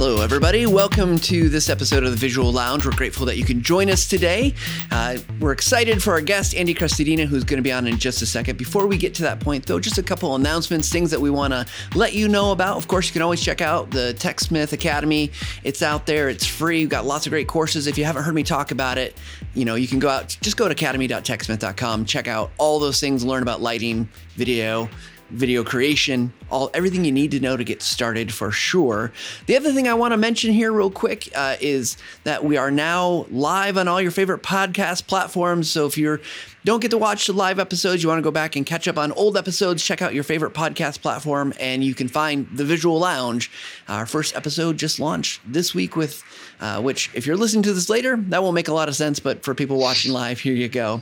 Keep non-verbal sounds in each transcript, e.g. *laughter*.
Hello, everybody. Welcome to this episode of the Visual Lounge. We're grateful that you can join us today. Uh, we're excited for our guest, Andy Crestodina, who's going to be on in just a second. Before we get to that point, though, just a couple announcements, things that we want to let you know about. Of course, you can always check out the TechSmith Academy. It's out there, it's free. We've got lots of great courses. If you haven't heard me talk about it, you know, you can go out, just go to academy.techsmith.com, check out all those things, learn about lighting, video video creation, all everything you need to know to get started for sure. The other thing I want to mention here, real quick, uh, is that we are now live on all your favorite podcast platforms. So if you're don't get to watch the live episodes, you want to go back and catch up on old episodes, check out your favorite podcast platform, and you can find the Visual Lounge. Our first episode just launched this week with, uh, which if you're listening to this later, that won't make a lot of sense, but for people watching live, here you go.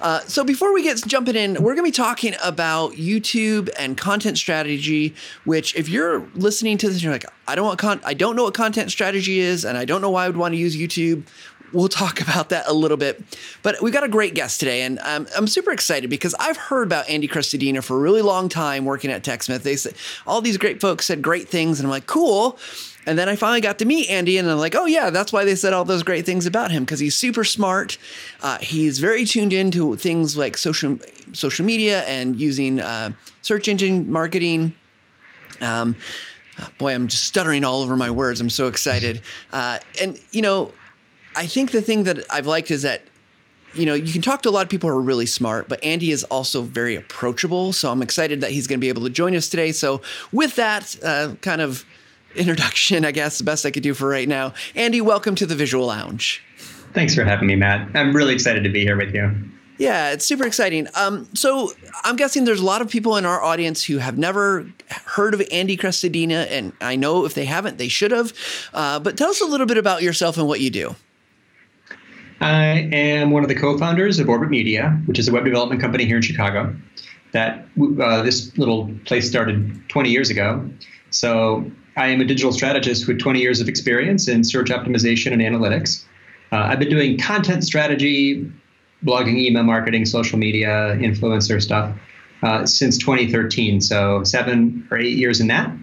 Uh, so before we get jumping in, we're going to be talking about YouTube and content strategy. Which, if you're listening to this, you're like, I don't want con- I don't know what content strategy is, and I don't know why I would want to use YouTube we'll talk *laughs* about that a little bit. But we've got a great guest today, and um, I'm super excited because I've heard about Andy Crestodina for a really long time working at TechSmith. They said all these great folks said great things, and I'm like, cool. And then I finally got to meet Andy, and I'm like, oh yeah, that's why they said all those great things about him because he's super smart. Uh, he's very tuned into things like social social media and using uh, search engine marketing. Um, boy, I'm just stuttering all over my words. I'm so excited. Uh, and you know, I think the thing that I've liked is that you know, you can talk to a lot of people who are really smart, but Andy is also very approachable. So I'm excited that he's going to be able to join us today. So, with that uh, kind of introduction, I guess the best I could do for right now, Andy, welcome to the Visual Lounge. Thanks for having me, Matt. I'm really excited to be here with you. Yeah, it's super exciting. Um, so I'm guessing there's a lot of people in our audience who have never heard of Andy Crestodina, and I know if they haven't, they should have. Uh, but tell us a little bit about yourself and what you do. I am one of the co-founders of Orbit Media, which is a web development company here in Chicago. That uh, this little place started 20 years ago. So I am a digital strategist with 20 years of experience in search optimization and analytics. Uh, I've been doing content strategy, blogging, email marketing, social media, influencer stuff uh, since 2013. So seven or eight years in that.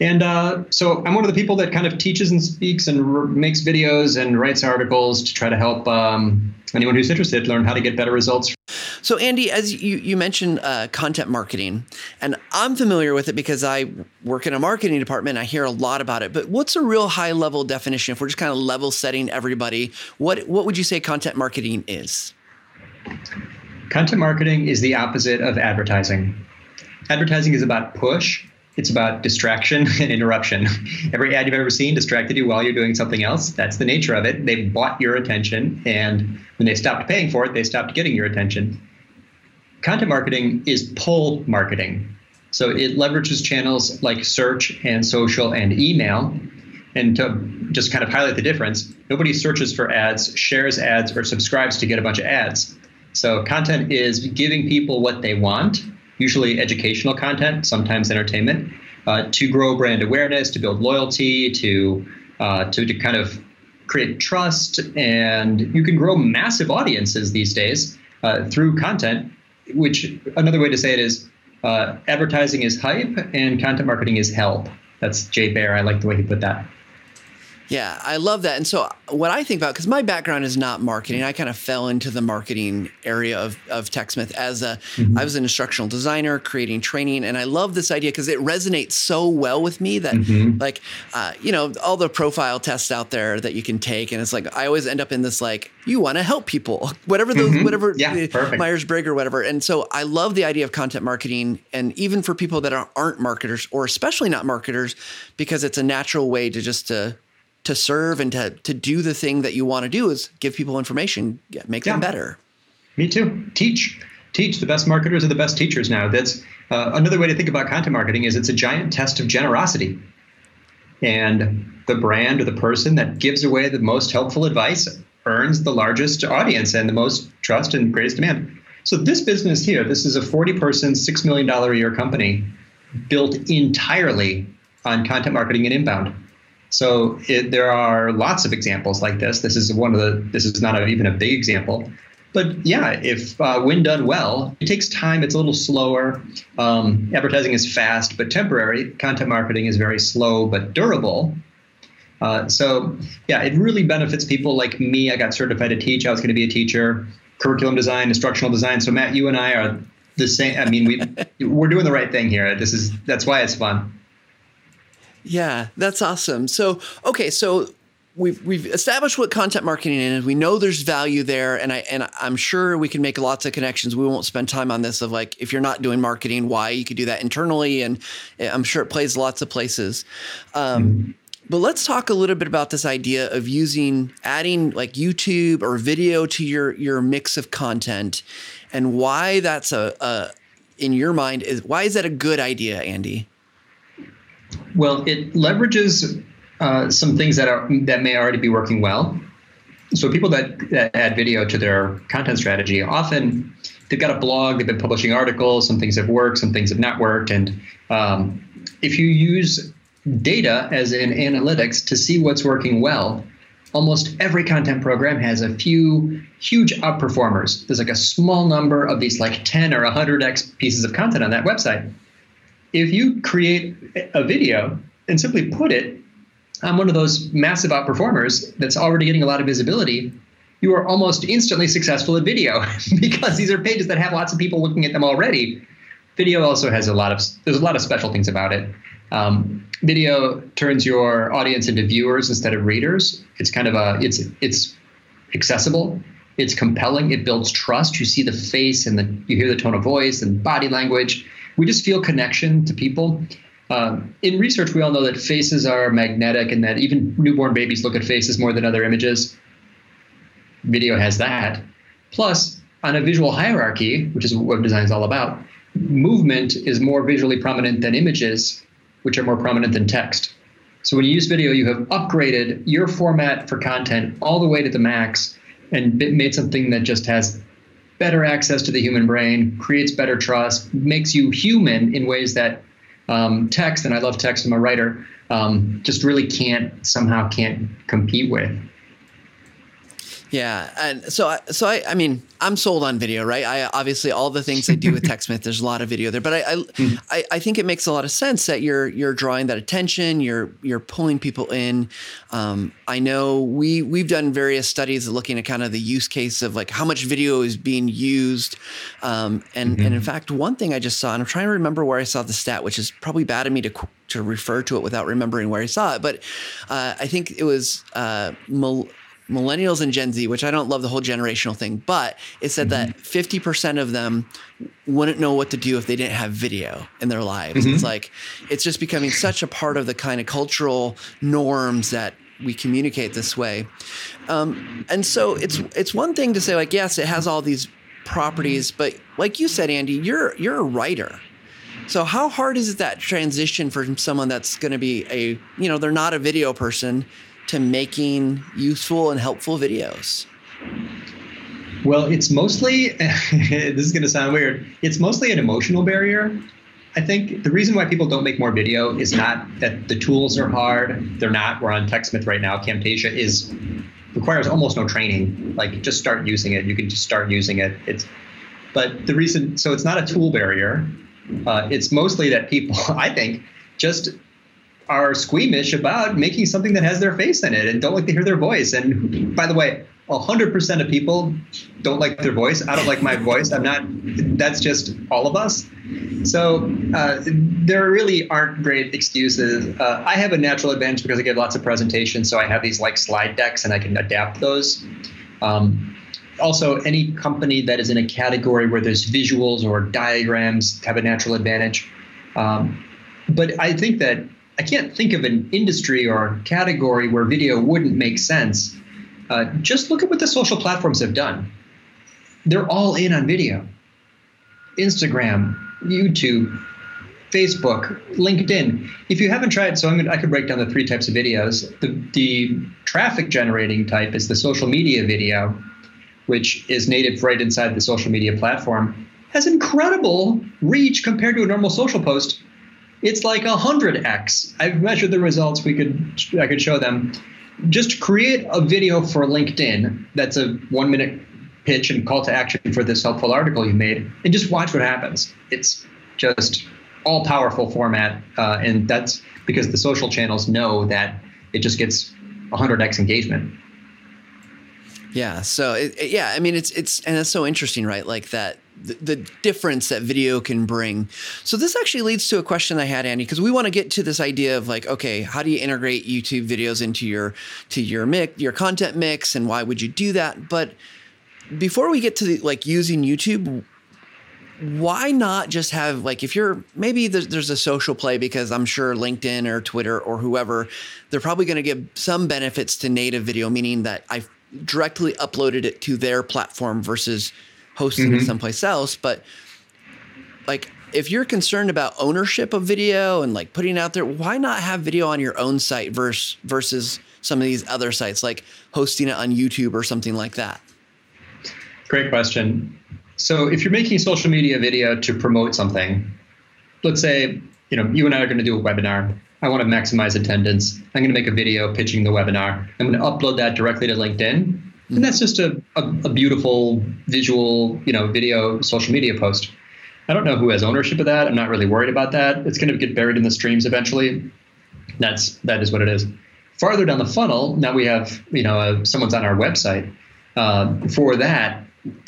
And uh, so I'm one of the people that kind of teaches and speaks and r- makes videos and writes articles to try to help um, anyone who's interested learn how to get better results. So, Andy, as you, you mentioned uh, content marketing, and I'm familiar with it because I work in a marketing department. I hear a lot about it. But what's a real high level definition? If we're just kind of level setting everybody, what what would you say content marketing is? Content marketing is the opposite of advertising. Advertising is about push it's about distraction *laughs* and interruption. Every ad you've ever seen distracted you while you're doing something else. That's the nature of it. They bought your attention, and when they stopped paying for it, they stopped getting your attention. Content marketing is pull marketing. So it leverages channels like search and social and email. And to just kind of highlight the difference, nobody searches for ads, shares ads, or subscribes to get a bunch of ads. So content is giving people what they want usually educational content, sometimes entertainment, uh, to grow brand awareness, to build loyalty, to, uh, to to kind of create trust, and you can grow massive audiences these days uh, through content. Which another way to say it is, uh, advertising is hype and content marketing is help. That's Jay Baer. I like the way he put that. Yeah, I love that. And so, what I think about, because my background is not marketing, I kind of fell into the marketing area of, of TechSmith as a, mm-hmm. I was an instructional designer creating training. And I love this idea because it resonates so well with me that, mm-hmm. like, uh, you know, all the profile tests out there that you can take. And it's like, I always end up in this, like, you want to help people, *laughs* whatever those, mm-hmm. whatever yeah, Myers Briggs or whatever. And so, I love the idea of content marketing. And even for people that aren't marketers or especially not marketers, because it's a natural way to just to, to serve and to to do the thing that you want to do is give people information, make yeah. them better. Me too. Teach, teach. The best marketers are the best teachers now. That's uh, another way to think about content marketing. Is it's a giant test of generosity, and the brand or the person that gives away the most helpful advice earns the largest audience and the most trust and greatest demand. So this business here, this is a 40 person, $6 million a year company built entirely on content marketing and inbound. So it, there are lots of examples like this. This is one of the. This is not a, even a big example, but yeah, if uh, when done well, it takes time. It's a little slower. Um, advertising is fast but temporary. Content marketing is very slow but durable. Uh, so yeah, it really benefits people like me. I got certified to teach. I was going to be a teacher. Curriculum design, instructional design. So Matt, you and I are the same. I mean, we *laughs* we're doing the right thing here. This is that's why it's fun. Yeah, that's awesome. So okay, so we've we've established what content marketing is. We know there's value there, and I and I'm sure we can make lots of connections. We won't spend time on this of like if you're not doing marketing, why you could do that internally, and I'm sure it plays lots of places. Um. But let's talk a little bit about this idea of using adding like YouTube or video to your your mix of content, and why that's a, a in your mind is why is that a good idea, Andy? Well, it leverages uh, some things that are that may already be working well. So people that, that add video to their content strategy often they've got a blog, they've been publishing articles, some things have worked, some things have not worked, and um, if you use data as in analytics to see what's working well, almost every content program has a few huge outperformers. There's like a small number of these like 10 or 100x pieces of content on that website. If you create a video and simply put it on one of those massive outperformers that's already getting a lot of visibility, you are almost instantly successful at video *laughs* because these are pages that have lots of people looking at them already. Video also has a lot of there's a lot of special things about it. Um, video turns your audience into viewers instead of readers. It's kind of a it's it's accessible. It's compelling. It builds trust. You see the face and the you hear the tone of voice and body language. We just feel connection to people. Um, in research, we all know that faces are magnetic and that even newborn babies look at faces more than other images. Video has that. Plus, on a visual hierarchy, which is what web design is all about, movement is more visually prominent than images, which are more prominent than text. So when you use video, you have upgraded your format for content all the way to the max and made something that just has better access to the human brain, creates better trust, makes you human in ways that um, text, and I love text. I'm a writer. Um, just really can't somehow can't compete with. Yeah, and so I, so I, I mean, I'm sold on video, right? I obviously all the things I do with TechSmith, there's a lot of video there, but I, I, mm-hmm. I, I, think it makes a lot of sense that you're you're drawing that attention, you're you're pulling people in. Um, I know we we've done various studies looking at kind of the use case of like how much video is being used, um, and mm-hmm. and in fact, one thing I just saw, and I'm trying to remember where I saw the stat, which is probably bad of me to to refer to it without remembering where I saw it, but uh, I think it was. Uh, millennials and Gen Z, which I don't love the whole generational thing, but it said mm-hmm. that 50% of them wouldn't know what to do if they didn't have video in their lives. Mm-hmm. It's like, it's just becoming such a part of the kind of cultural norms that we communicate this way. Um, and so it's, it's one thing to say like, yes, it has all these properties, but like you said, Andy, you're, you're a writer. So how hard is it that transition for someone that's going to be a, you know, they're not a video person to making useful and helpful videos? Well, it's mostly, *laughs* this is going to sound weird, it's mostly an emotional barrier. I think the reason why people don't make more video is not that the tools are hard. They're not. We're on TechSmith right now. Camtasia is requires almost no training. Like just start using it. You can just start using it. It's but the reason so it's not a tool barrier. Uh, it's mostly that people, *laughs* I think, just are squeamish about making something that has their face in it and don't like to hear their voice. And by the way, 100% of people don't like their voice. I don't like my voice. I'm not, that's just all of us. So uh, there really aren't great excuses. Uh, I have a natural advantage because I give lots of presentations. So I have these like slide decks and I can adapt those. Um, also, any company that is in a category where there's visuals or diagrams have a natural advantage. Um, but I think that I can't think of an industry or category where video wouldn't make sense. Uh, just look at what the social platforms have done. They're all in on video. Instagram, YouTube, Facebook, LinkedIn. If you haven't tried, so I'm gonna, I could break down the three types of videos. The, the traffic generating type is the social media video, which is native right inside the social media platform. Has incredible reach compared to a normal social post it's like a hundred x. I've measured the results. We could I could show them. Just create a video for LinkedIn that's a one minute pitch and call to action for this helpful article you made, and just watch what happens. It's just all powerful format, uh, and that's because the social channels know that it just gets 100x engagement. Yeah. So it, yeah, I mean, it's it's and it's so interesting, right? Like that the, the difference that video can bring. So this actually leads to a question I had, Andy, because we want to get to this idea of like, okay, how do you integrate YouTube videos into your to your mix, your content mix, and why would you do that? But before we get to the, like using YouTube, why not just have like if you're maybe there's, there's, a social play because I'm sure LinkedIn or Twitter or whoever they're probably going to give some benefits to native video, meaning that I've directly uploaded it to their platform versus hosting mm-hmm. it someplace else. But like if you're concerned about ownership of video and like putting it out there, why not have video on your own site versus versus some of these other sites like hosting it on YouTube or something like that? Great question. So if you're making social media video to promote something, let's say, you know, you and I are going to do a webinar. I want to maximize attendance. I'm going to make a video pitching the webinar. I'm going to upload that directly to LinkedIn. And that's just a, a, a beautiful visual, you know, video social media post. I don't know who has ownership of that. I'm not really worried about that. It's going to get buried in the streams eventually. That's that is what it is. Farther down the funnel, now we have you know uh, someone's on our website. Uh, for that,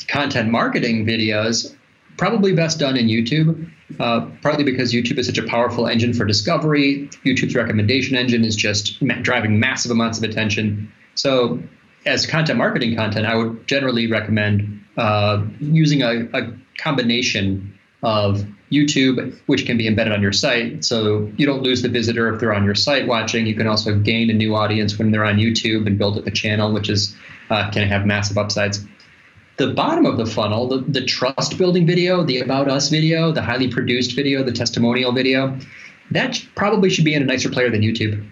content marketing videos probably best done in YouTube, uh, partly because YouTube is such a powerful engine for discovery. YouTube's recommendation engine is just ma- driving massive amounts of attention. So, as content marketing content, I would generally recommend uh, using a, a combination of YouTube, which can be embedded on your site. So you don't lose the visitor if they're on your site watching. You can also gain a new audience when they're on YouTube and build up a channel, which is uh, can have massive upsides the bottom of the funnel, the, the trust building video, the about us video, the highly produced video, the testimonial video, that probably should be in a nicer player than YouTube.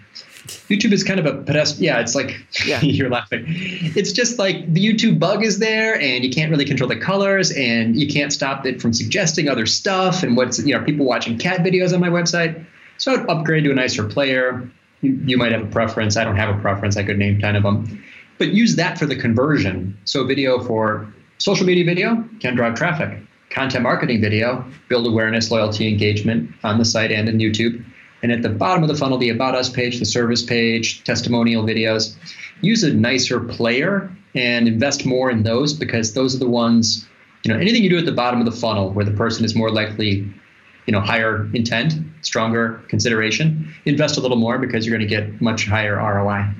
YouTube is kind of a pedestrian. Yeah, it's like yeah. *laughs* you're laughing. It's just like the YouTube bug is there, and you can't really control the colors, and you can't stop it from suggesting other stuff. And what's you know people watching cat videos on my website. So I'd upgrade to a nicer player. You, you might have a preference. I don't have a preference. I could name ten of them, but use that for the conversion. So video for Social media video can drive traffic. Content marketing video, build awareness, loyalty, engagement on the site and in YouTube. And at the bottom of the funnel, the About Us page, the service page, testimonial videos. Use a nicer player and invest more in those because those are the ones, you know, anything you do at the bottom of the funnel where the person is more likely, you know, higher intent, stronger consideration, invest a little more because you're going to get much higher ROI.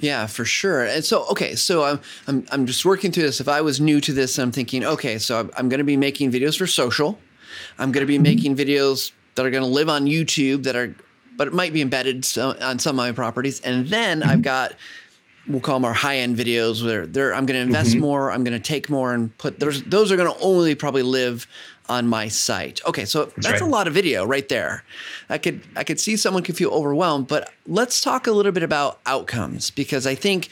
Yeah, for sure. And so, okay, so I'm, I'm, I'm just working through this. If I was new to this, I'm thinking, okay, so I'm, I'm going to be making videos for social. I'm going to be mm-hmm. making videos that are going to live on YouTube that are, but it might be embedded on some of my properties. And then mm-hmm. I've got, we'll call them our high end videos where they're, I'm going to invest mm-hmm. more. I'm going to take more and put, there's, those are going to only probably live on my site. Okay, so that's, that's right. a lot of video right there. I could I could see someone could feel overwhelmed, but let's talk a little bit about outcomes because I think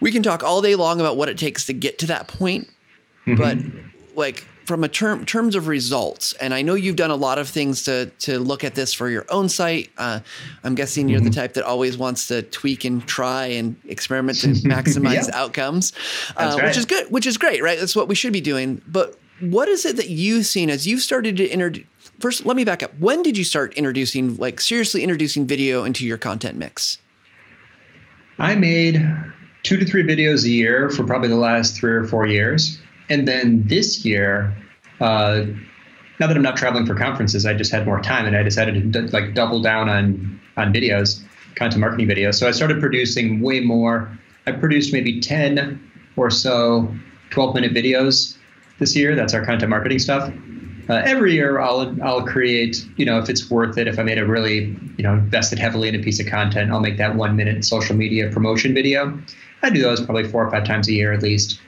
we can talk all day long about what it takes to get to that point, mm-hmm. but like from a term terms of results, and I know you've done a lot of things to to look at this for your own site. Uh, I'm guessing you're mm-hmm. the type that always wants to tweak and try and experiment to *laughs* maximize yeah. outcomes, uh, right. which is good, which is great, right? That's what we should be doing. But what is it that you've seen as you've started to introduce? First, let me back up. When did you start introducing, like seriously introducing video into your content mix? I made two to three videos a year for probably the last three or four years. And then this year, uh, now that I'm not traveling for conferences, I just had more time and I decided to like double down on on videos, content marketing videos. So I started producing way more. I produced maybe 10 or so 12 minute videos this year. That's our content marketing stuff. Uh, every year I'll I'll create you know if it's worth it if I made a really you know invested heavily in a piece of content I'll make that one minute social media promotion video. I do those probably four or five times a year at least.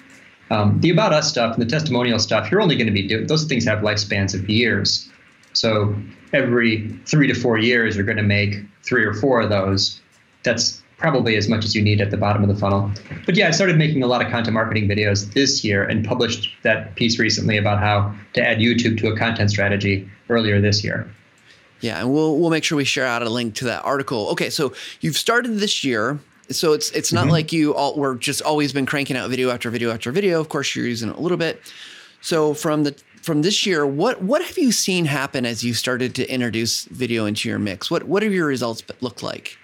Um, the about us stuff and the testimonial stuff you're only going to be doing those things have lifespans of years. So every three to four years you're going to make three or four of those. That's probably as much as you need at the bottom of the funnel. But yeah, I started making a lot of content marketing videos this year and published that piece recently about how to add YouTube to a content strategy earlier this year. Yeah, and we'll we'll make sure we share out a link to that article. Okay, so you've started this year. So it's it's not mm-hmm. like you all were just always been cranking out video after video after video. Of course, you're using it a little bit. So from the from this year, what what have you seen happen as you started to introduce video into your mix? What what have your results looked like?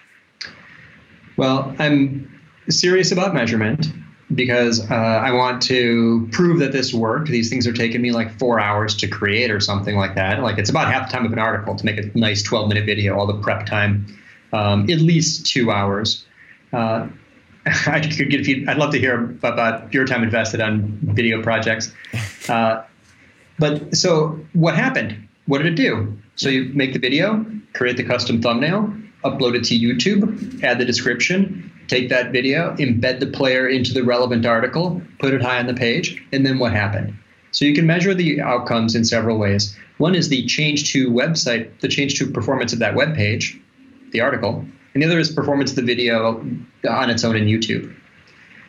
Well, I'm serious about measurement because uh, I want to prove that this worked. These things are taking me like four hours to create or something like that. Like it's about half the time of an article to make a nice 12 minute video, all the prep time, um, at least two hours. Uh, *laughs* I could get feed, I'd love to hear about your time invested on video projects. Uh, but so what happened? What did it do? So you make the video, create the custom thumbnail, upload it to YouTube, add the description, take that video, embed the player into the relevant article, put it high on the page, and then what happened? So you can measure the outcomes in several ways. One is the change to website, the change to performance of that web page, the article, and the other is performance of the video on its own in YouTube.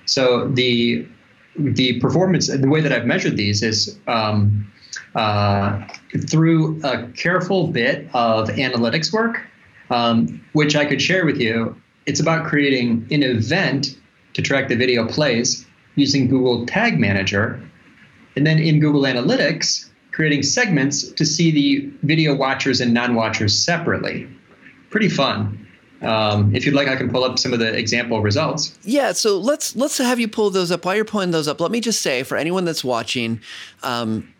So the the performance, the way that I've measured these is um, uh, through a careful bit of analytics work, um, which I could share with you it's about creating an event to track the video plays using Google Tag Manager. And then in Google Analytics, creating segments to see the video watchers and non watchers separately. Pretty fun. Um, if you'd like, I can pull up some of the example results. Yeah, so let's let's have you pull those up. While you're pulling those up, let me just say for anyone that's watching, um,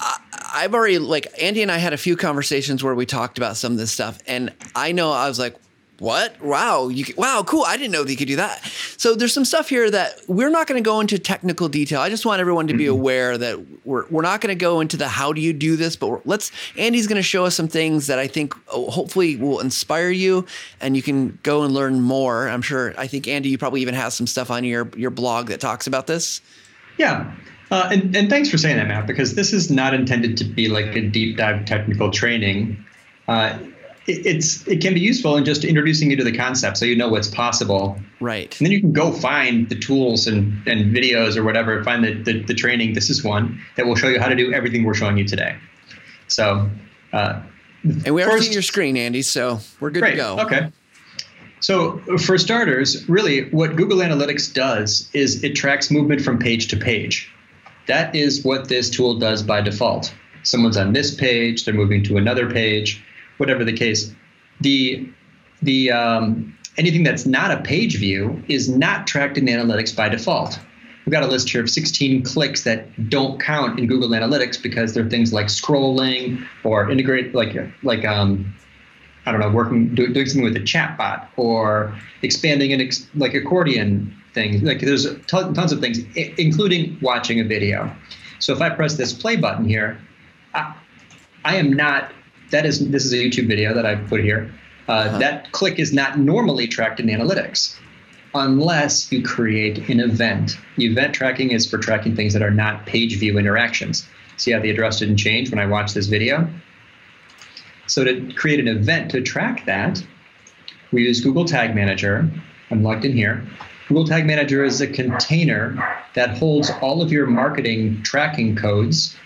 I, I've already like Andy and I had a few conversations where we talked about some of this stuff, and I know I was like, what? Wow, you wow, cool. I didn't know that you could do that. So there's some stuff here that we're not going to go into technical detail. I just want everyone to be mm-hmm. aware that we're we're not going to go into the how do you do this, but let's Andy's going to show us some things that I think oh, hopefully will inspire you and you can go and learn more. I'm sure I think Andy you probably even have some stuff on your your blog that talks about this. Yeah. Uh, and, and thanks for saying that, Matt, because this is not intended to be like a deep dive technical training. Uh, it's it can be useful in just introducing you to the concept so you know what's possible. Right. And then you can go find the tools and, and videos or whatever find the, the, the training. This is one that will show you how to do everything we're showing you today. So uh, and we are seeing your screen andy so we're good great. to go. Okay. So for starters really what google analytics does is it tracks movement from page to page. That is what this tool does by default. Someone's on this page they're moving to another page whatever the case, the the um, anything that's not a page view is not tracked in analytics by default. We've got a list here of 16 clicks that don't count in Google Analytics because they're things like scrolling or integrate like like um, I don't know, working doing something with a chatbot or expanding an ex, like accordion thing. Like there's tons of things, including watching a video. So if I press this play button here, I, I am not that is this is a YouTube video that I put here. Uh, uh-huh. That click is not normally tracked in analytics unless you create an event. Event tracking is for tracking things that are not page view interactions. See how the address didn't change when I watched this video? So to create an event to track that, we use Google Tag Manager. I'm logged in here. Google Tag Manager is a container that holds all of your marketing tracking codes,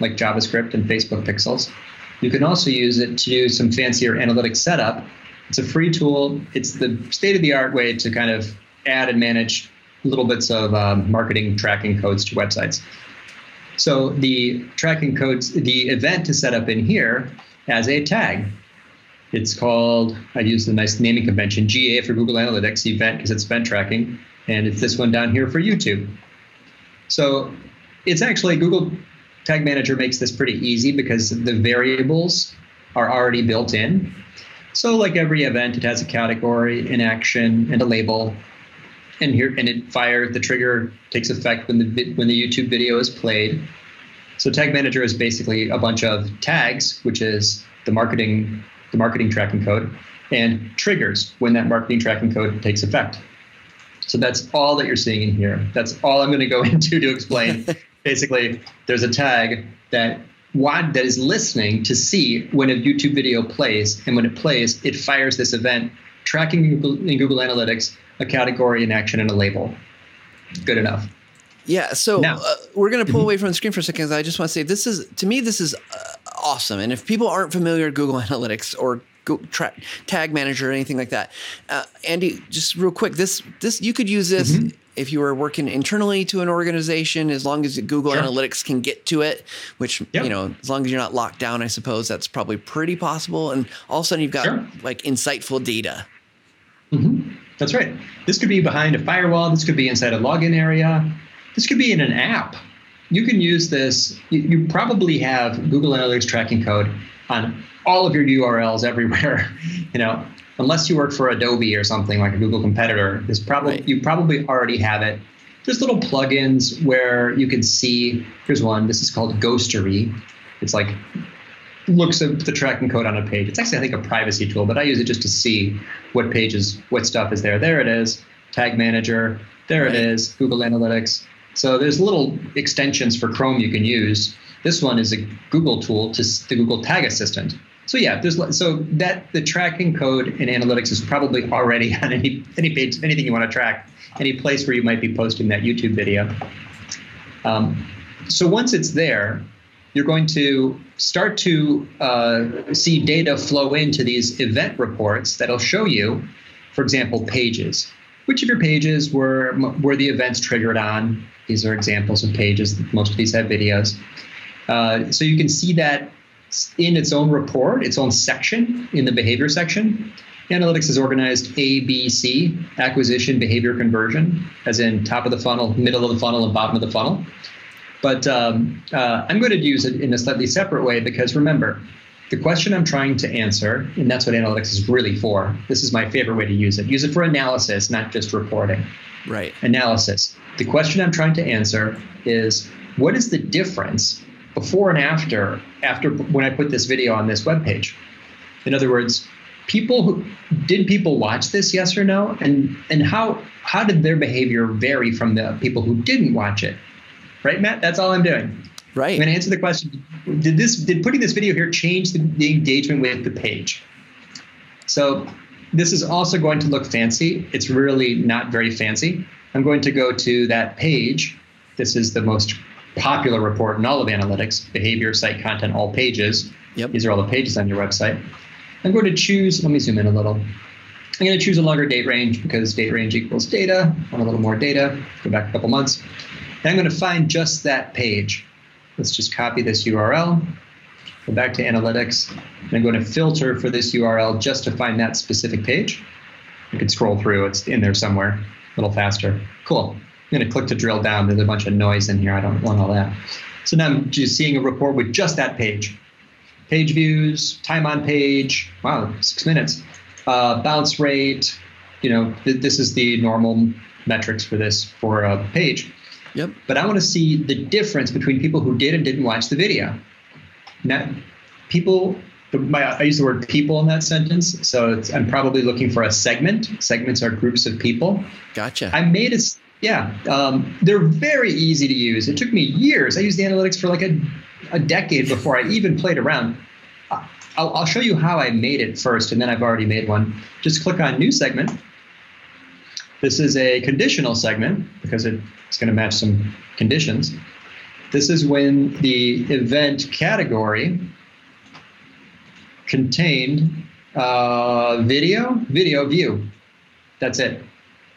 like JavaScript and Facebook pixels, you can also use it to do some fancier analytic setup. It's a free tool. It's the state of the art way to kind of add and manage little bits of um, marketing tracking codes to websites. So the tracking codes, the event to set up in here as a tag. It's called, I use the nice naming convention, GA for Google Analytics event because it's event tracking, and it's this one down here for YouTube. So it's actually Google Tag Manager makes this pretty easy because the variables are already built in. So like every event, it has a category, an action, and a label. And here, and it fires the trigger takes effect when the when the YouTube video is played. So Tag Manager is basically a bunch of tags, which is the marketing the marketing tracking code, and triggers when that marketing tracking code takes effect. So that's all that you're seeing in here. That's all I'm going to go *laughs* into to explain *laughs* basically there's a tag that that is listening to see when a YouTube video plays, and when it plays, it fires this event, tracking in Google, in Google Analytics a category, an action, and a label. Good enough. Yeah. So now, uh, we're going to pull mm-hmm. away from the screen for a second. I just want to say this is to me this is uh, awesome. And if people aren't familiar with Google *laughs* Analytics or Google tra- Tag Manager or anything like that, uh, Andy, just real quick, this this you could use this. Mm-hmm if you were working internally to an organization, as long as Google sure. Analytics can get to it, which yep. you know, as long as you're not locked down, I suppose that's probably pretty possible. And all of a sudden, you've got sure. like insightful data. Mm-hmm. That's right. This could be behind a firewall. This could be inside a login area. This could be in an app. You can use this. You, you probably have Google Analytics tracking code on all of your URLs everywhere. *laughs* you know, unless you work for Adobe or something like a Google competitor, this probably right. you probably already have it. There's little plugins where you can see. Here's one. This is called Ghostery. It's like looks at the tracking code on a page. It's actually I think a privacy tool, but I use it just to see what pages, what stuff is there. There it is. Tag Manager. There right. it is. Google Analytics. So there's little extensions for Chrome you can use. This one is a Google tool to the Google Tag Assistant. So yeah, there's so that the tracking code in analytics is probably already *laughs* on any any page, anything you want to track, any place where you might be posting that YouTube video. Um, so once it's there, you're going to start to uh, see data flow into these event reports that'll show you, for example, pages. Which of your pages were were the events triggered on? These are examples of pages. Most of these have videos. Uh, so you can see that in its own report, its own section in the behavior section. Analytics is organized A, B, C, acquisition, behavior, conversion, as in top of the funnel, middle of the funnel, and bottom of the funnel. But um, uh, I'm going to use it in a slightly separate way because remember, the question I'm trying to answer, and that's what analytics is really for. This is my favorite way to use it. Use it for analysis, not just reporting. Right. Analysis. The question I'm trying to answer is what is the difference before and after after when I put this video on this web page. In other words, people who did people watch this yes or no? And and how how did their behavior vary from the people who didn't watch it? Right matt? That's all i'm doing. Right. I'm going to answer the question did this did putting this video here change the, the engagement with the page? So this is also going to look fancy. It's really not very fancy. I'm going to go to that page. This is the most popular report in all of analytics, behavior, site content, all pages. Yep. These are all the pages on your website. I'm going to choose, let me zoom in a little. I'm going to choose a longer date range because date range equals data. I want a little more data. Go back a couple months. And I'm going to find just that page. Let's just copy this URL. Go back to analytics. And I'm going to filter for this URL just to find that specific page. You can scroll through, it's in there somewhere, a little faster. Cool. I'm going to click to drill down. There's a bunch of noise in here. I don't want all that. So now I'm just seeing a report with just that page. Page views, time on page. Wow, six minutes. Uh, bounce rate. You know, th- this is the normal metrics for this for a page. Yep. But I want to see the difference between people who did and didn't watch the video. Now, people my, I use the word people in that sentence, so I'm probably looking for a segment. Segments are groups of people. Gotcha. I made a yeah, um, they're very easy to use. It took me years. I used the analytics for like a, a decade before I even played around. I'll, I'll show you how I made it first, and then I've already made one. Just click on New Segment. This is a conditional segment because it's going to match some conditions. This is when the event category contained uh, video, video view. That's it.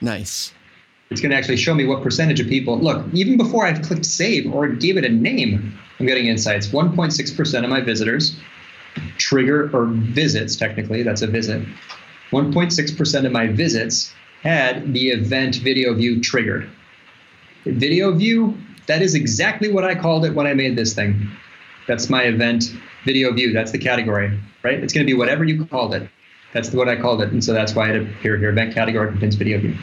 Nice it's going to actually show me what percentage of people look even before i've clicked save or gave it a name i'm getting insights. 1.6% of my visitors trigger or visits technically that's a visit. 1.6% of my visits had the event video view triggered. Video view that is exactly what i called it when i made this thing. That's my event video view that's the category right? It's going to be whatever you called it. That's what i called it and so that's why it appeared here event category contains video view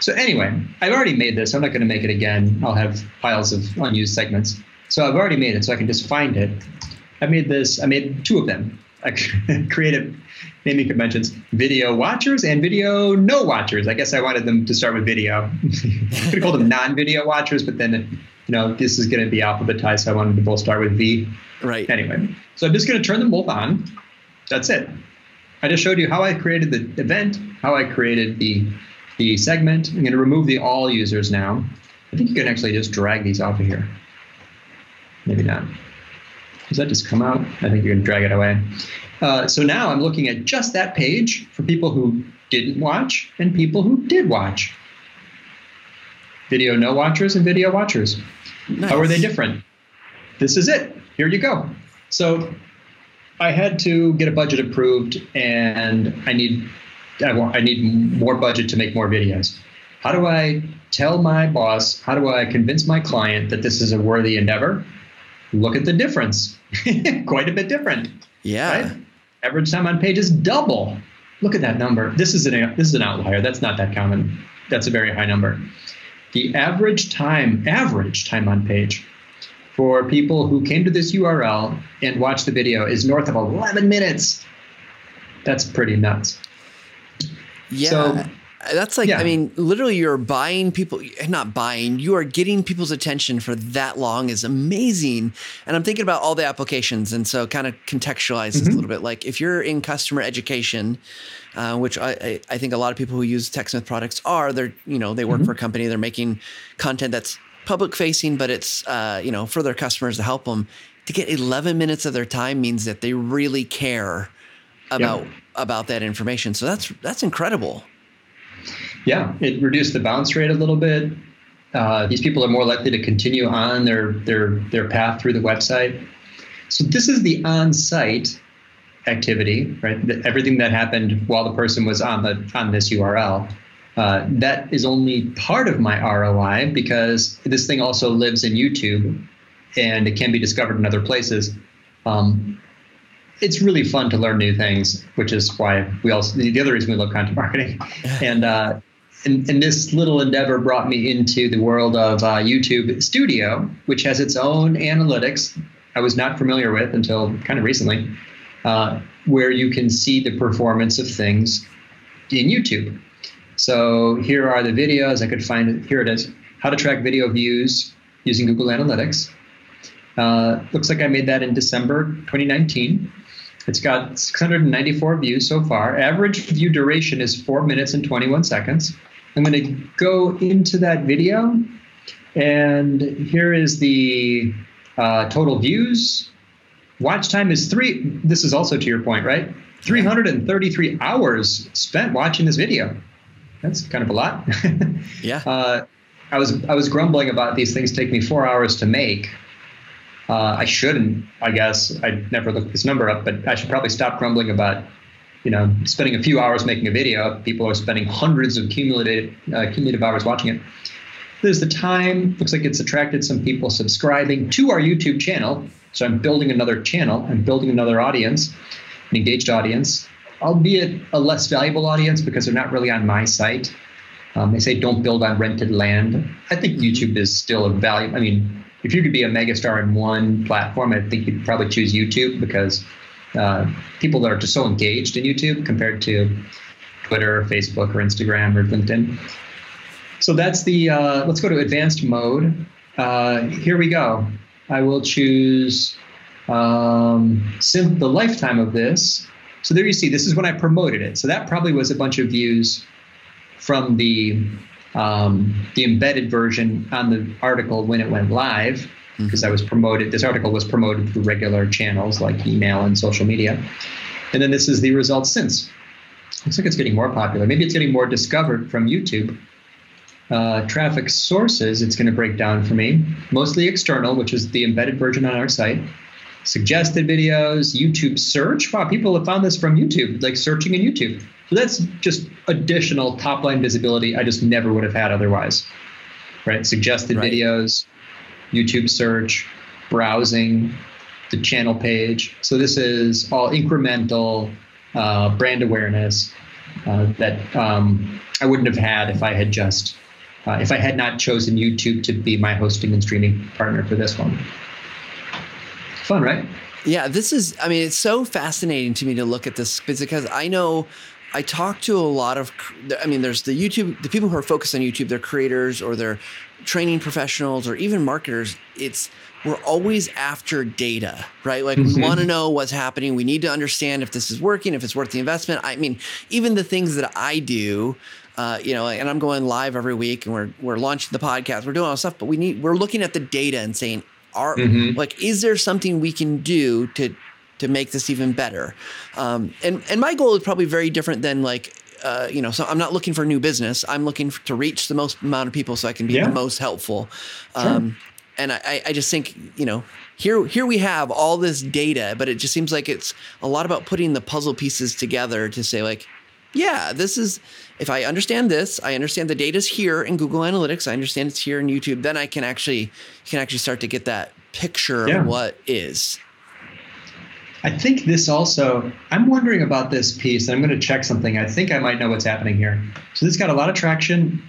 so anyway, I've already made this. I'm not going to make it again. I'll have piles of unused segments. So I've already made it, so I can just find it. I made this. I made two of them. I *laughs* created naming conventions: video watchers and video no watchers. I guess I wanted them to start with video. I *laughs* could called them non-video watchers, but then you know this is going to be alphabetized, so I wanted to both start with V. Right. Anyway, so I'm just going to turn them both on. That's it. I just showed you how I created the event, how I created the the segment. I'm going to remove the all users now. I think you can actually just drag these off of here. Maybe not. Does that just come out? I think you can drag it away. Uh, so now I'm looking at just that page for people who didn't watch and people who did watch. Video no watchers and video watchers. Nice. How are they different? This is it. Here you go. So I had to get a budget approved and I need I want I need more budget to make more videos. How do I tell my boss? How do I convince my client that this is a worthy endeavor? Look at the difference. *laughs* Quite a bit different. Yeah. Right? Average time on page is double. Look at that number. This is an this is an outlier. That's not that common. That's a very high number. The average time, average time on page for people who came to this URL and watched the video is north of 11 minutes. That's pretty nuts. Yeah. So, that's like, yeah. I mean, literally, you're buying people, not buying, you are getting people's attention for that long is amazing. And I'm thinking about all the applications. And so, kind of contextualize mm-hmm. this a little bit. Like, if you're in customer education, uh, which I, I, think a lot of people who use TechSmith products are, they're, you know, they work mm-hmm. for a company, they're making content that's public facing, but it's, uh, you know, for their customers to help them. To get 11 minutes of their time means that they really care about yep. about that information. So that's that's incredible. Yeah, it reduced the bounce rate a little bit. Uh, these people are more likely to continue on their their their path through the website. So this is the on-site activity, right? The, everything that happened while the person was on the on this URL. Uh, that is only part of my ROI because this thing also lives in YouTube and it can be discovered in other places. Um, it's really fun to learn new things, which is why we also the other reason we love content marketing. And uh, and, and, this little endeavor brought me into the world of uh, YouTube Studio, which has its own analytics I was not familiar with until kind of recently, uh, where you can see the performance of things in YouTube. So here are the videos. I could find it. Here it is. How to track video views using Google Analytics. Uh, looks like I made that in December 2019. It's got 694 views so far. Average view duration is four minutes and 21 seconds. I'm going to go into that video, and here is the uh, total views. Watch time is three. This is also to your point, right? 333 hours spent watching this video. That's kind of a lot. *laughs* yeah. Uh, I was I was grumbling about these things take me four hours to make. Uh, I shouldn't, I guess. I never looked this number up, but I should probably stop grumbling about, you know, spending a few hours making a video. People are spending hundreds of cumulative uh, cumulative hours watching it. There's the time. Looks like it's attracted some people subscribing to our YouTube channel. So I'm building another channel. I'm building another audience, an engaged audience, albeit a less valuable audience because they're not really on my site. Um, they say don't build on rented land. I think YouTube is still a value. I mean, if you could be a megastar in one platform, I think you'd probably choose YouTube because uh, people that are just so engaged in YouTube compared to Twitter, or Facebook, or Instagram, or LinkedIn. So that's the. Uh, let's go to advanced mode. Uh, here we go. I will choose um, sim- the lifetime of this. So there you see. This is when I promoted it. So that probably was a bunch of views from the um, the embedded version on the article when it went live because mm-hmm. I was promoted. This article was promoted through regular channels like email and social media. And then this is the results since. Looks like it's getting more popular. Maybe it's getting more discovered from YouTube. Uh, traffic sources, it's going to break down for me. Mostly external, which is the embedded version on our site. Suggested videos, YouTube search. Wow, people have found this from YouTube, like searching in YouTube. So that's just additional top line visibility I just never would have had otherwise. Right? Suggested right. videos, YouTube search, browsing, the channel page. So this is all incremental uh, brand awareness uh, that um, I wouldn't have had if I had just uh, if I had not chosen YouTube to be my hosting and streaming partner for this one. Fun, right? Yeah, this is. I mean, it's so fascinating to me to look at this because I know I talk to a lot of, I mean, there's the YouTube, the people who are focused on YouTube, they're creators or they're training professionals or even marketers. It's, we're always after data, right? Like mm-hmm. we want to know what's happening. We need to understand if this is working, if it's worth the investment. I mean, even the things that I do, uh, you know, and I'm going live every week and we're, we're launching the podcast, we're doing all this stuff, but we need, we're looking at the data and saying, are mm-hmm. like, is there something we can do to, to make this even better. Um, and and my goal is probably very different than like uh, you know, so I'm not looking for new business. I'm looking to reach the most amount of people so I can be yeah. the most helpful. Um, sure. And I, I just think, you know, here here we have all this data, but it just seems like it's a lot about putting the puzzle pieces together to say like, yeah, this is if I understand this, I understand the data's here in Google Analytics, I understand it's here in YouTube, then I can actually you can actually start to get that picture Yeah. of what is. I think this also, I'm wondering about this piece, and I'm going to check something. I think I might know what's happening here. So this got a lot of traction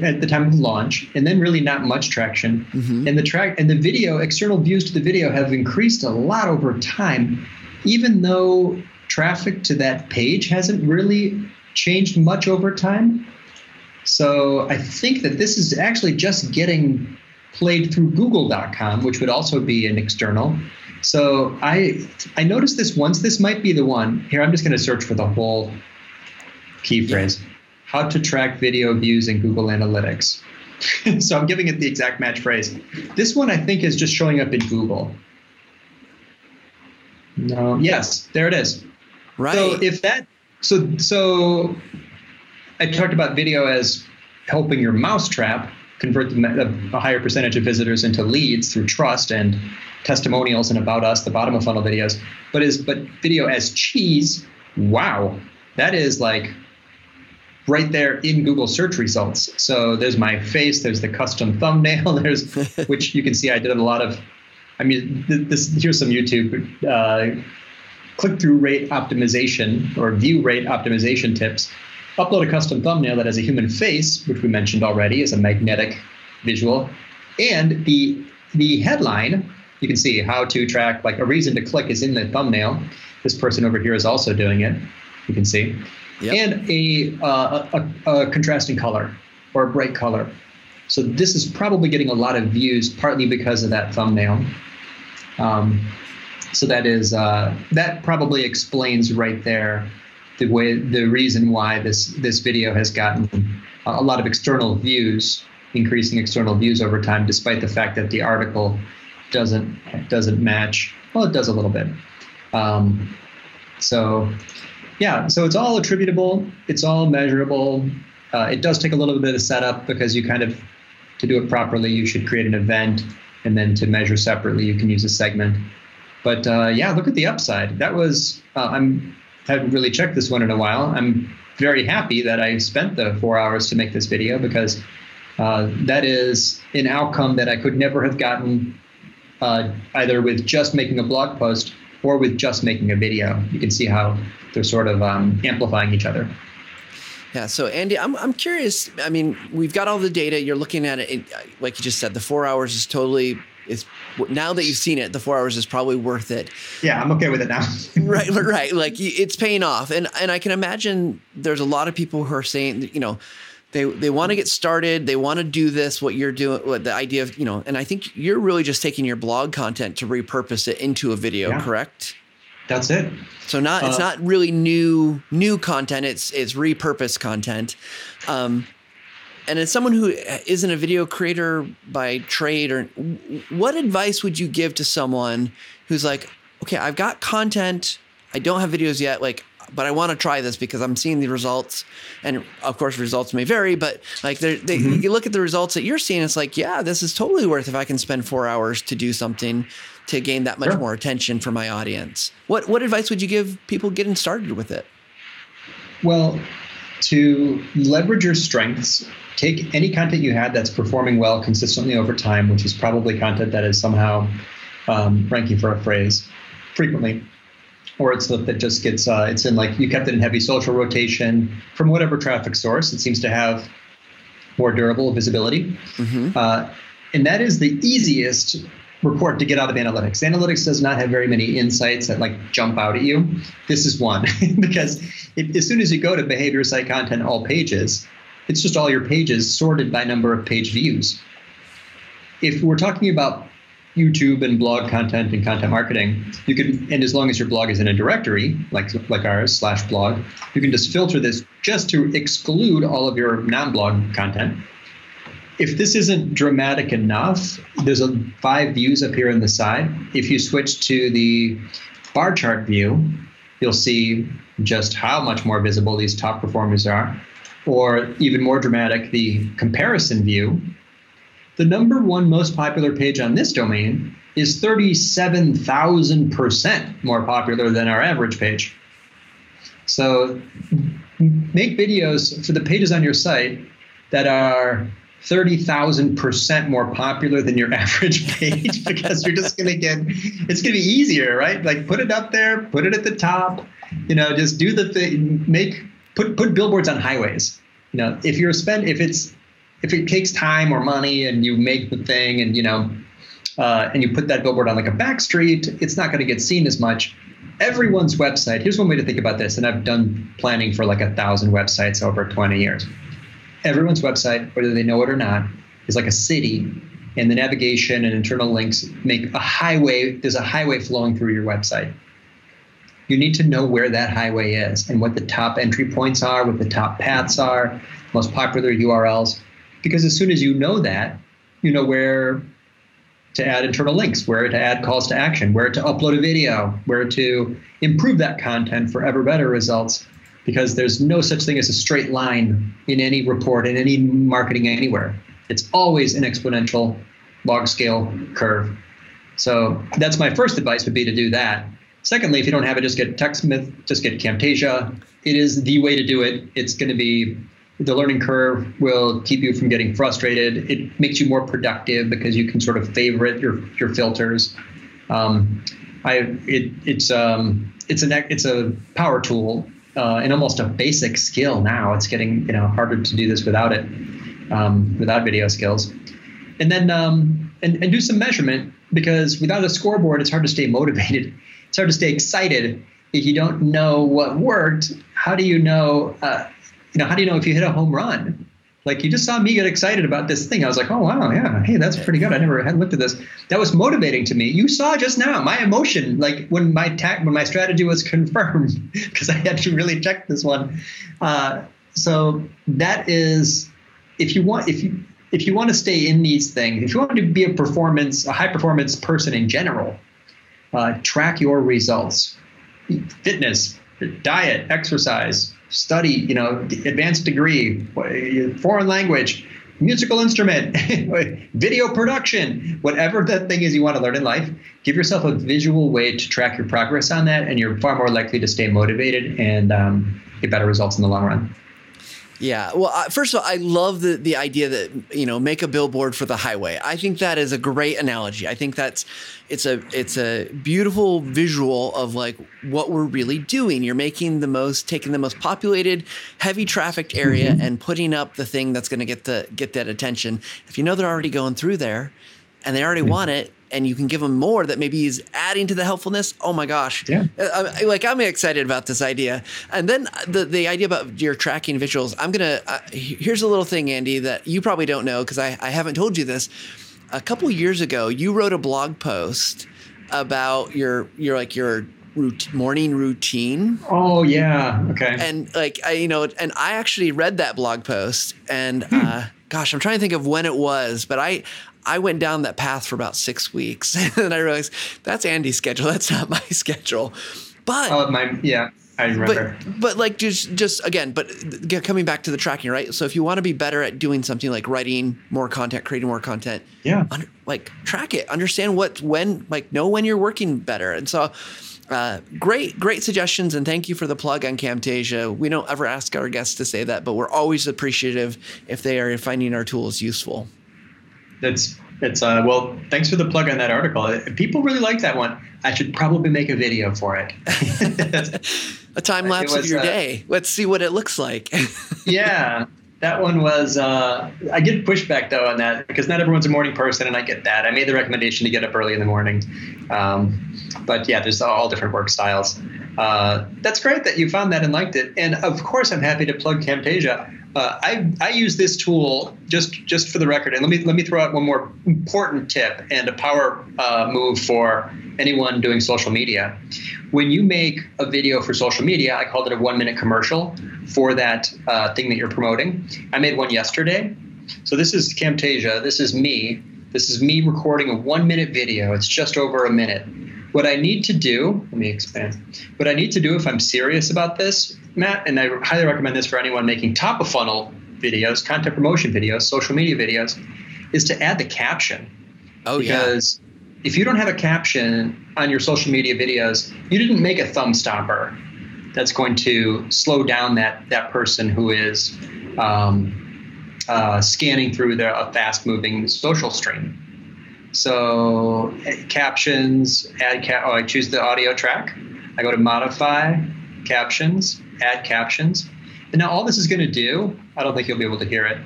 at the time of launch, and then really not much traction. Mm-hmm. And the track and the video, external views to the video have increased a lot over time, even though traffic to that page hasn't really changed much over time. So I think that this is actually just getting played through google.com, which would also be an external. So I I noticed this once. This might be the one. Here, I'm just going to search for the whole key phrase. How to track video views in Google Analytics. *laughs* so I'm giving it the exact match phrase. This one I think is just showing up in Google. No, yes, there it is. Right. So if that so so I talked about video as helping your mousetrap convert the, a higher percentage of visitors into leads through trust and testimonials and about us, the bottom of funnel videos. But is but video as cheese, wow, that is like right there in Google search results. So there's my face, there's the custom thumbnail, *laughs* there's which you can see I did a lot of. I mean, th- this here's some YouTube uh, click-through rate optimization or view rate optimization tips. Upload a custom thumbnail that has a human face, which we mentioned already, is a magnetic visual, and the the headline. You can see how to track like a reason to click is in the thumbnail. This person over here is also doing it. You can see, Yep. and a, uh, a, a contrasting color or a bright color. So this is probably getting a lot of views, partly because of that thumbnail. Um, so that is uh, that probably explains right there the way the reason why this this video has gotten a lot of external views, increasing external views over time, despite the fact that the article doesn't doesn't match. Well, it does a little bit. Um, so yeah, so it's all attributable. It's all measurable. Uh, it does take a little bit of setup because you kind of to do it properly, you should create an event, and then to measure separately, you can use a segment. But uh, yeah, look at the upside. That was uh, I'm haven't really checked this one in a while. I'm very happy that I spent the four hours to make this video because uh, that is an outcome that I could never have gotten uh, either with just making a blog post or with just making a video. You can see how they're sort of um, amplifying each other. Yeah. So Andy, I'm I'm curious. I mean, we've got all the data. You're looking at it, like you just said. The four hours is totally. It's now that you've seen it, the four hours is probably worth it. Yeah, I'm okay with it now. *laughs* right right like it's paying off and and i can imagine there's a lot of people who are saying you know they they want to get started they want to do this what you're doing what the idea of you know and i think you're really just taking your blog content to repurpose it into a video Yeah. correct That's it. so not it's Uh, not really new new content it's it's repurposed content um and as someone who isn't a video creator by trade or what advice would you give to someone who's like okay i've got content i don't have videos yet like but i want to try this because i'm seeing the results and of course results may vary but like they, mm-hmm. you look at the results that you're seeing it's like yeah this is totally worth if i can spend four hours to do something to gain that much Sure. more attention for my audience. What what advice would you give people getting started with it? Well, to leverage your strengths, take any content you had that's performing well consistently over time, which is probably content that is somehow um, ranking for a phrase frequently, or it's stuff that just gets uh, it's in like you kept it in heavy social rotation from whatever traffic source. It seems to have more durable visibility, uh, and that is the easiest report to get out of analytics. Analytics does not have very many insights that like jump out at you. This is one *laughs* because it, as soon as you go to behavior site content all pages, it's just all your pages sorted by number of page views. If we're talking about YouTube and blog content and content marketing, you can, and as long as your blog is in a directory like like ours slash blog, you can just filter this just to exclude all of your non-blog content. If this isn't dramatic enough, there's a five views up here on the side. If you switch to the bar chart view, you'll see just how much more visible these top performers are. Or even more dramatic, the comparison view. The number one most popular page on this domain is 37,000% more popular than our average page. So make videos for the pages on your site that are 30,000% more popular than your *laughs* average page because you're just going to get, it's going to be easier, right? Like put it up there, put it at the top, you know, just do the thing, make, put, put billboards on highways. You know, if you're spend, if it's, if it takes time or money and you make the thing and, you know, uh, and you put that billboard on like a back street, it's not going to get seen as much. Everyone's website, here's one way to think about this, and I've done planning for like a thousand websites over 20 years everyone's website, whether they know it or not, is like a city, and the navigation and internal links make a highway. There's a highway flowing through your website. You need to know where that highway is and what the top entry points are, what the top paths are, most popular URLs. Because as soon as you know that, you know where to add internal links, where to add calls to action, where to upload a video, where to improve that content for ever better results because there's no such thing as a straight line in any report, in any marketing anywhere. It's always an exponential log scale curve. So that's my first advice would be to do that. Secondly, if you don't have it, just get TechSmith, just get Camtasia. It is the way to do it. It's going to be the learning curve will keep you from getting frustrated. It makes you more productive because you can sort of favorite your your filters. Um, I it, it's um, it's an it's a power tool uh, and almost a basic skill now. It's getting you know harder to do this without it, um, without video skills. And then um, and, and do some measurement because without a scoreboard, it's hard to stay motivated. Hard to stay excited if you don't know what worked. How do you know? Uh, you know, how do you know if you hit a home run? Like you just saw me get excited about this thing. I was like, oh wow, yeah, hey, that's pretty good. I never had looked at this. That was motivating to me. You saw just now my emotion, like when my when my strategy was *laughs* confirmed, because I had to really check this one. Uh, so that is, if you want, if you if you want to stay in these things, if you want to be a performance, a high performance person in general, uh, track your results. Fitness, diet, exercise, study, you know, advanced degree, foreign language, musical instrument, *laughs* video production, whatever the thing is you want to learn in life, give yourself a visual way to track your progress on that, and you're far more likely to stay motivated and um, get better results in the long run. Yeah. Well, uh, first of all, I love the the idea that you know make a billboard for the highway. I think that is a great analogy. I think that's it's a it's a beautiful visual of like what we're really doing. You're making the most, taking the most populated, heavy trafficked area mm-hmm. and putting up the thing that's going to get the get that attention. If you know they're already going through there, and they already mm-hmm. want it, and you can give them more that maybe is adding to the helpfulness. Oh my gosh. Yeah. Uh, like I'm excited about this idea. And then the, the idea about your tracking visuals, I'm going to, uh, here's a little thing, Andy, that you probably don't know because I, I haven't told you this. A couple years ago, you wrote a blog post about your, your like your routine, morning routine. Oh yeah. Okay. And like, I, you know, and I actually read that blog post and, hmm. uh, gosh, I'm trying to think of when it was, but I I went down that path for about six weeks, *laughs* and I realized that's Andy's schedule. That's not my *laughs* schedule. But oh, my yeah. I remember. But, but like just just again, but coming back to the tracking, right? So if you want to be better at doing something like writing more content, creating more content, yeah, under, like track it, understand what when, like know when you're working better, and so. Uh, great, great suggestions, and thank you for the plug on Camtasia. We don't ever ask our guests to say that, but we're always appreciative if they are finding our tools useful that's it's uh, well thanks for the plug on that article. If people really like that one. I should probably make a video for it. *laughs* A time *laughs* lapse of your uh, day. Let's see what it looks like. *laughs* Yeah that one was uh, i get pushback though on that because not everyone's a morning person and i get that. I made the recommendation to get up early in the morning. Um, but yeah there's all different work styles. Uh, that's great that you found that and liked it. And of course i'm happy to plug camtasia uh, I, I use this tool just just for the record, and let me let me throw out one more important tip and a power uh, move for anyone doing social media. When you make a video for social media, I called it a one minute commercial for that uh, thing that you're promoting. I made one yesterday. So this is Camtasia. This is me. This is me recording a one minute video. It's just over a minute. What I need to do, let me expand. What I need to do if I'm serious about this, Matt, and I highly recommend this for anyone making top of funnel videos, content promotion videos, social media videos, is to add the caption. Oh, because yeah. if you don't have a caption on your social media videos, you didn't make a thumb stopper. that's going to slow down that that person who is um, uh, scanning through the, a fast-moving social stream. So captions, add cap. Oh, I choose the audio track. I go to modify captions, add captions, and now all this is going to do. I don't think you'll be able to hear it.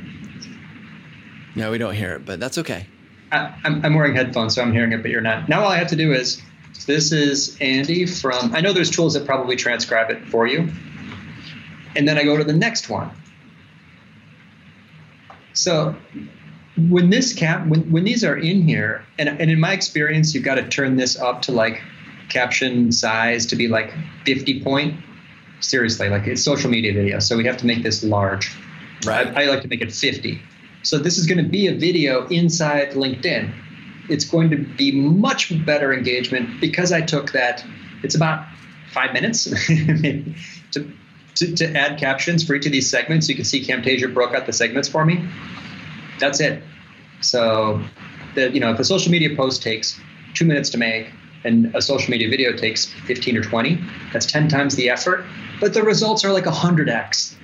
No, we don't hear it, but that's okay. I, I'm, I'm wearing headphones, so I'm hearing it, but you're not. Now all I have to do is this is Andy from. I know there's tools that probably transcribe it for you, and then I go to the next one. So when this cap when, when these are in here and, and in my experience you've got to turn this up to like caption size to be like 50 point seriously like it's social media video so we have to make this large. Right. I, I like to make it 50 so this is going to be a video inside linkedin. It's going to be much better engagement because i took that it's about five minutes *laughs* to, to, to add captions for each of these segments you can see camtasia broke out the segments for me that's it. So, the, you know, if a social media post takes two minutes to make and a social media video takes 15 or 20, that's 10 times the effort, but the results are like 100x.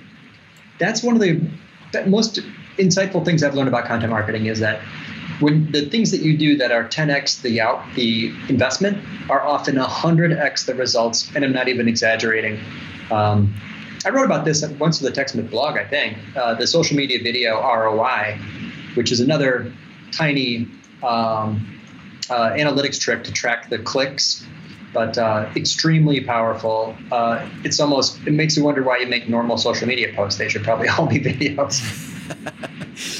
That's one of the most insightful things I've learned about content marketing is that when the things that you do that are 10x the out the investment are often 100x the results, and I'm not even exaggerating. Um, I wrote about this once in the TechSmith blog, I think. Uh, the social media video ROI which is another tiny um, uh, analytics trick to track the clicks, but uh, extremely powerful. Uh, it's almost it makes you wonder why you make normal social media posts. They should probably *laughs* all be videos.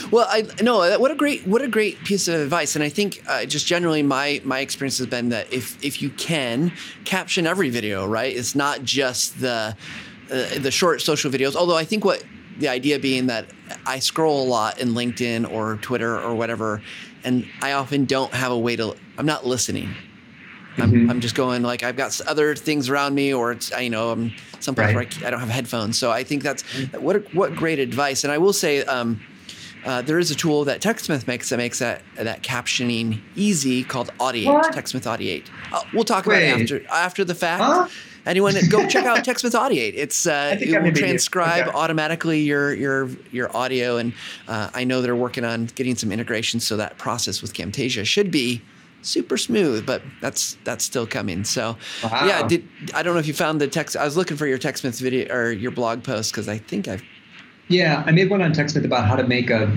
*laughs* well, I no. What a great what a great piece of advice, and I think uh, just generally my my experience has been that if if you can caption every video, right? It's not just the uh, the short social videos. Although I think what the idea being that I scroll a lot in LinkedIn or Twitter or whatever, and I often don't have a way to. I'm not listening. I'm, mm-hmm. I'm just going like I've got other things around me, or it's you know I'm someplace right. where I, I, don't have headphones. So I think that's mm-hmm. what what great advice. And I will say. Um, uh, there is a tool that TechSmith makes that makes that that captioning easy called Audiate. What? TechSmith Audiate. Uh, we'll talk Wait. about it after after the fact. Huh? Anyone *laughs* go check out TechSmith Audiate. It's uh, it will transcribe okay. automatically your your your audio, and uh, I know they're working on getting some integration so that process with Camtasia should be super smooth, but that's that's still coming. So wow. yeah, did, I don't know if you found the text. I was looking for your TechSmith video or your blog post because I think I've. Yeah, I made one on TechSmith about how to make a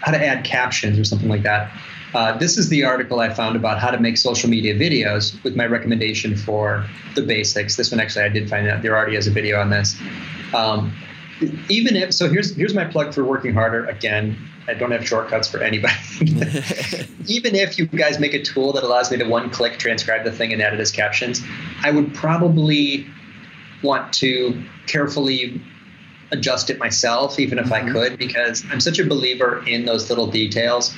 how to add captions or something like that. Uh, this is the article I found about how to make social media videos with my recommendation for the basics. This one actually I did find out there already is a video on this. Um, even if so, here's here's my plug for working harder. Again, I don't have shortcuts for anybody. *laughs* even if you guys make a tool that allows me to one click transcribe the thing and add it as captions, I would probably want to carefully adjust it myself, even if mm-hmm. I could, because I'm such a believer in those little details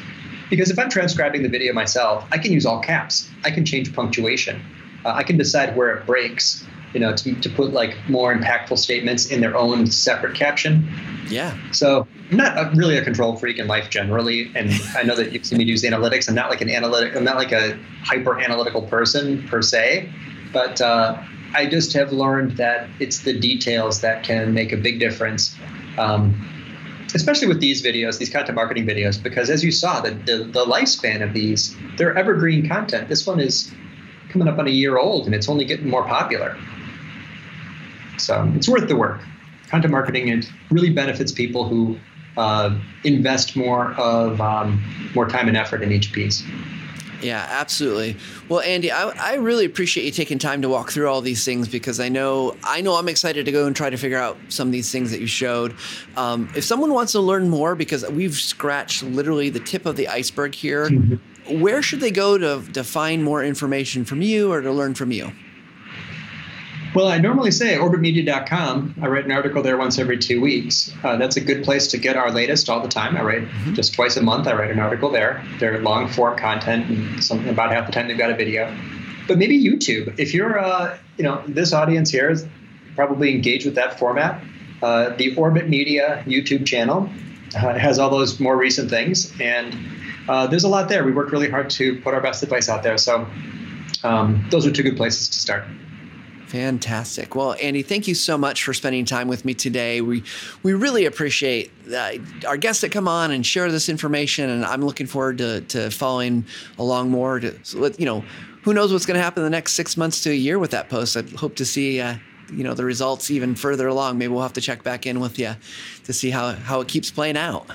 because if I'm transcribing the video myself, I can use all caps. I can change punctuation. Uh, I can decide where it breaks, you know, to, to put like more impactful statements in their own separate caption. Yeah. So I'm not a, really a control freak in life generally, and I know that you've seen me use analytics. I'm not like an analytic. I'm not like a hyper analytical person per se, but uh, I just have learned that it's the details that can make a big difference. Um, especially with these videos, these content marketing videos, because as you saw, the, the, the lifespan of these, they're evergreen content. This one is coming up on a year old and it's only getting more popular. So it's worth the work. Content marketing it really benefits people who uh, invest more of um, more time and effort in each piece. Yeah, absolutely. Well, Andy, I, I really appreciate you taking time to walk through all these things because I know I know I'm excited to go and try to figure out some of these things that you showed. Um, if someone wants to learn more, because we've scratched literally the tip of the iceberg here, mm-hmm. where should they go to to find more information from you or to learn from you? Well, I normally say orbitmedia.com. I write an article there once every two weeks. Uh, that's a good place to get our latest all the time. I write mm-hmm. just twice a month. I write an article there. They're long form content, and something about half the time they've got a video. But maybe YouTube. If you're, uh, you know, this audience here is probably engaged with that format. Uh, the Orbit Media YouTube channel uh, has all those more recent things, and uh, there's a lot there. We work really hard to put our best advice out there. So um, those are two good places to start. Fantastic. Well, Andy, thank you so much for spending time with me today. We we really appreciate uh, our guests that come on and share this information, and I'm looking forward to, to following along more. To you know, who knows what's going to happen in the next six months to a year with that post. I hope to see. Uh, you know the results even further along. Maybe we'll have to check back in with you to see how how it keeps playing out.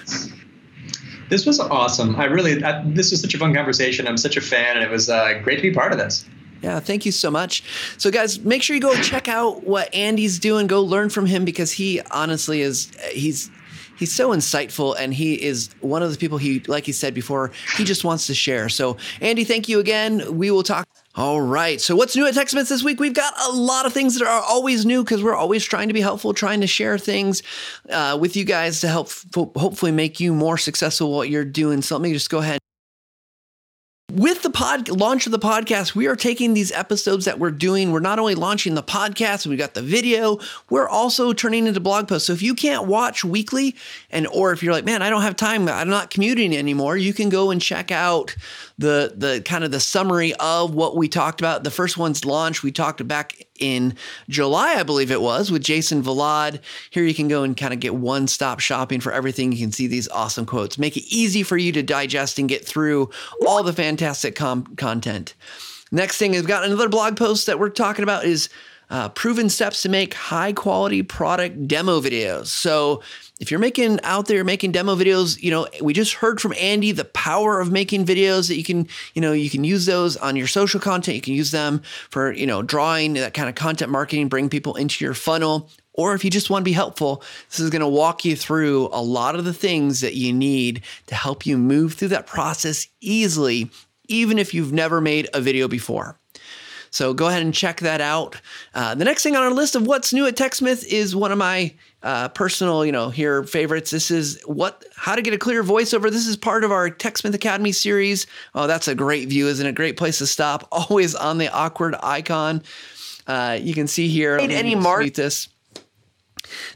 This was awesome. I really, I, this was such a fun conversation. I'm such a fan, and it was uh, great to be part of this. Yeah, thank you so much. So, guys, make sure you go check out what Andy's doing. Go learn from him because he honestly is he's he's so insightful and he is one of the people he like he said before he just wants to share. So andy thank you again. We will talk. All right. So what's new at techsmith this week? We've got a lot of things that are always new because we're always trying to be helpful trying to share things uh, with you guys to help hopefully make you more successful what you're doing so let me just go ahead with the pod launch of the podcast, we are taking these episodes that we're doing. We're not only launching the podcast, we got the video, we're also turning into blog posts. So if you can't watch weekly and or if you're like, man, I don't have time, I'm not commuting anymore, you can go and check out the the kind of the summary of what we talked about. The first one's launch. We talked back in July, I believe it was, with Jason Vlad. Here you can go and kind of get one stop shopping for everything. You can see these awesome quotes. Make it easy for you to digest and get through all the fantastic com- content. Next thing, we've got another blog post that we're talking about is uh, proven steps to make high quality product demo videos. So if you're making out there making demo videos, you know, we just heard from Andy the power of making videos that you can, you know, you can use those on your social content. You can use them for, you know, drawing that kind of content marketing, bring people into your funnel. Or if you just want to be helpful, this is going to walk you through a lot of the things that you need to help you move through that process easily, even if you've never made a video before. So go ahead and check that out. Uh, the next thing on our list of what's new at TechSmith is one of my uh, personal, you know, here favorites. This is what how to get a clear voiceover. This is part of our TechSmith Academy series. Oh, that's a great view, isn't it? Great place to stop. *laughs* Always on the awkward icon. Uh, you can see here. Any mark this.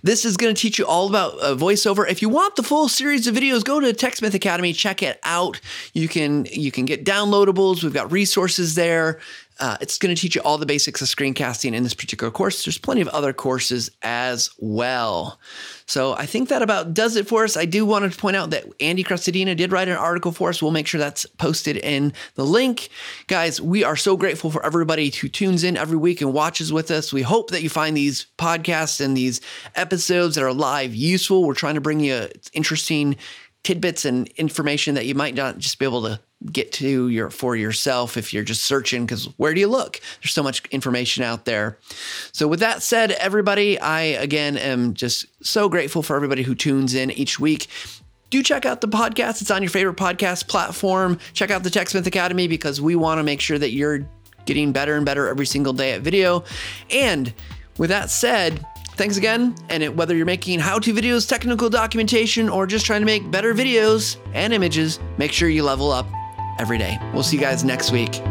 This is going to teach you all about uh, voiceover. If you want the full series of videos, go to TechSmith Academy, check it out. You can you can get downloadables. We've got resources there. Uh, it's going to teach you all the basics of screencasting in this particular course. There's plenty of other courses as well. So I think that about does it for us. I do want to point out that Andy Crestodina did write an article for us. We'll make sure that's posted in the link. Guys, we are so grateful for everybody who tunes in every week and watches with us. We hope that you find these podcasts and these episodes that are live useful. We're trying to bring you interesting tidbits and information that you might not just be able to get to your for yourself if you're just searching because where do you look? There's so much information out there. So with that said everybody i again am just so grateful for everybody who tunes in each week. Do check out the podcast. It's on your favorite podcast platform. Check out the techsmith academy because we want to make sure that you're getting better and better every single day at video. And with that said Thanks again, and it, whether you're making how to videos, technical documentation, or just trying to make better videos and images, make sure you level up every day. We'll see you guys next week.